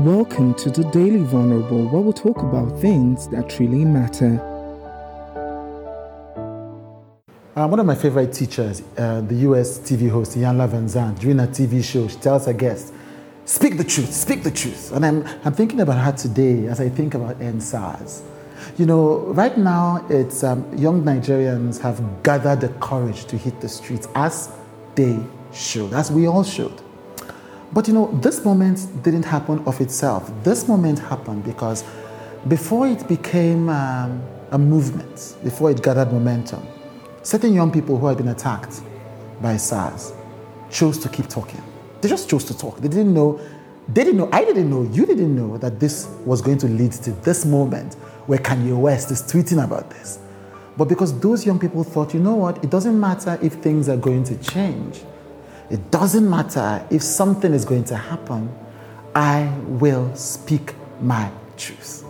Welcome to the Daily Vulnerable, where we'll talk about things that really matter. Uh, one of my favorite teachers, uh, the US TV host Iyanla Vanzant, during a TV show, she tells her guests, Speak the truth, speak the truth. And I'm, I'm thinking about her today as I think about EndSARS. You know, right now, it's um, young Nigerians have gathered the courage to hit the streets as they should, as we all should. But you know, this moment didn't happen of itself. This moment happened because before it became um, a movement, before it gathered momentum, certain young people who had been attacked by SARS chose to keep talking. They just chose to talk. They didn't know, they didn't know, I didn't know, you didn't know that this was going to lead to this moment where Kanye West is tweeting about this. But because those young people thought, you know what, it doesn't matter if things are going to change it doesn't matter if something is going to happen, I will speak my truth.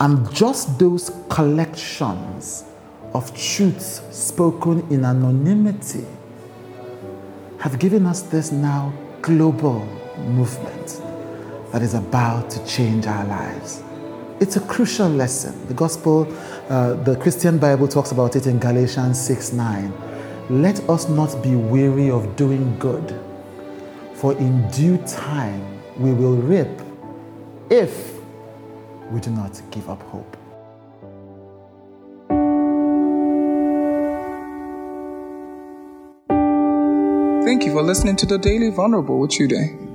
And just those collections of truths spoken in anonymity have given us this now global movement that is about to change our lives. It's a crucial lesson. The gospel, uh, the Christian Bible talks about it in Galatians 6 9 let us not be weary of doing good, for in due time we will reap if we do not give up hope. Thank you for listening to the Daily Vulnerable with Chude.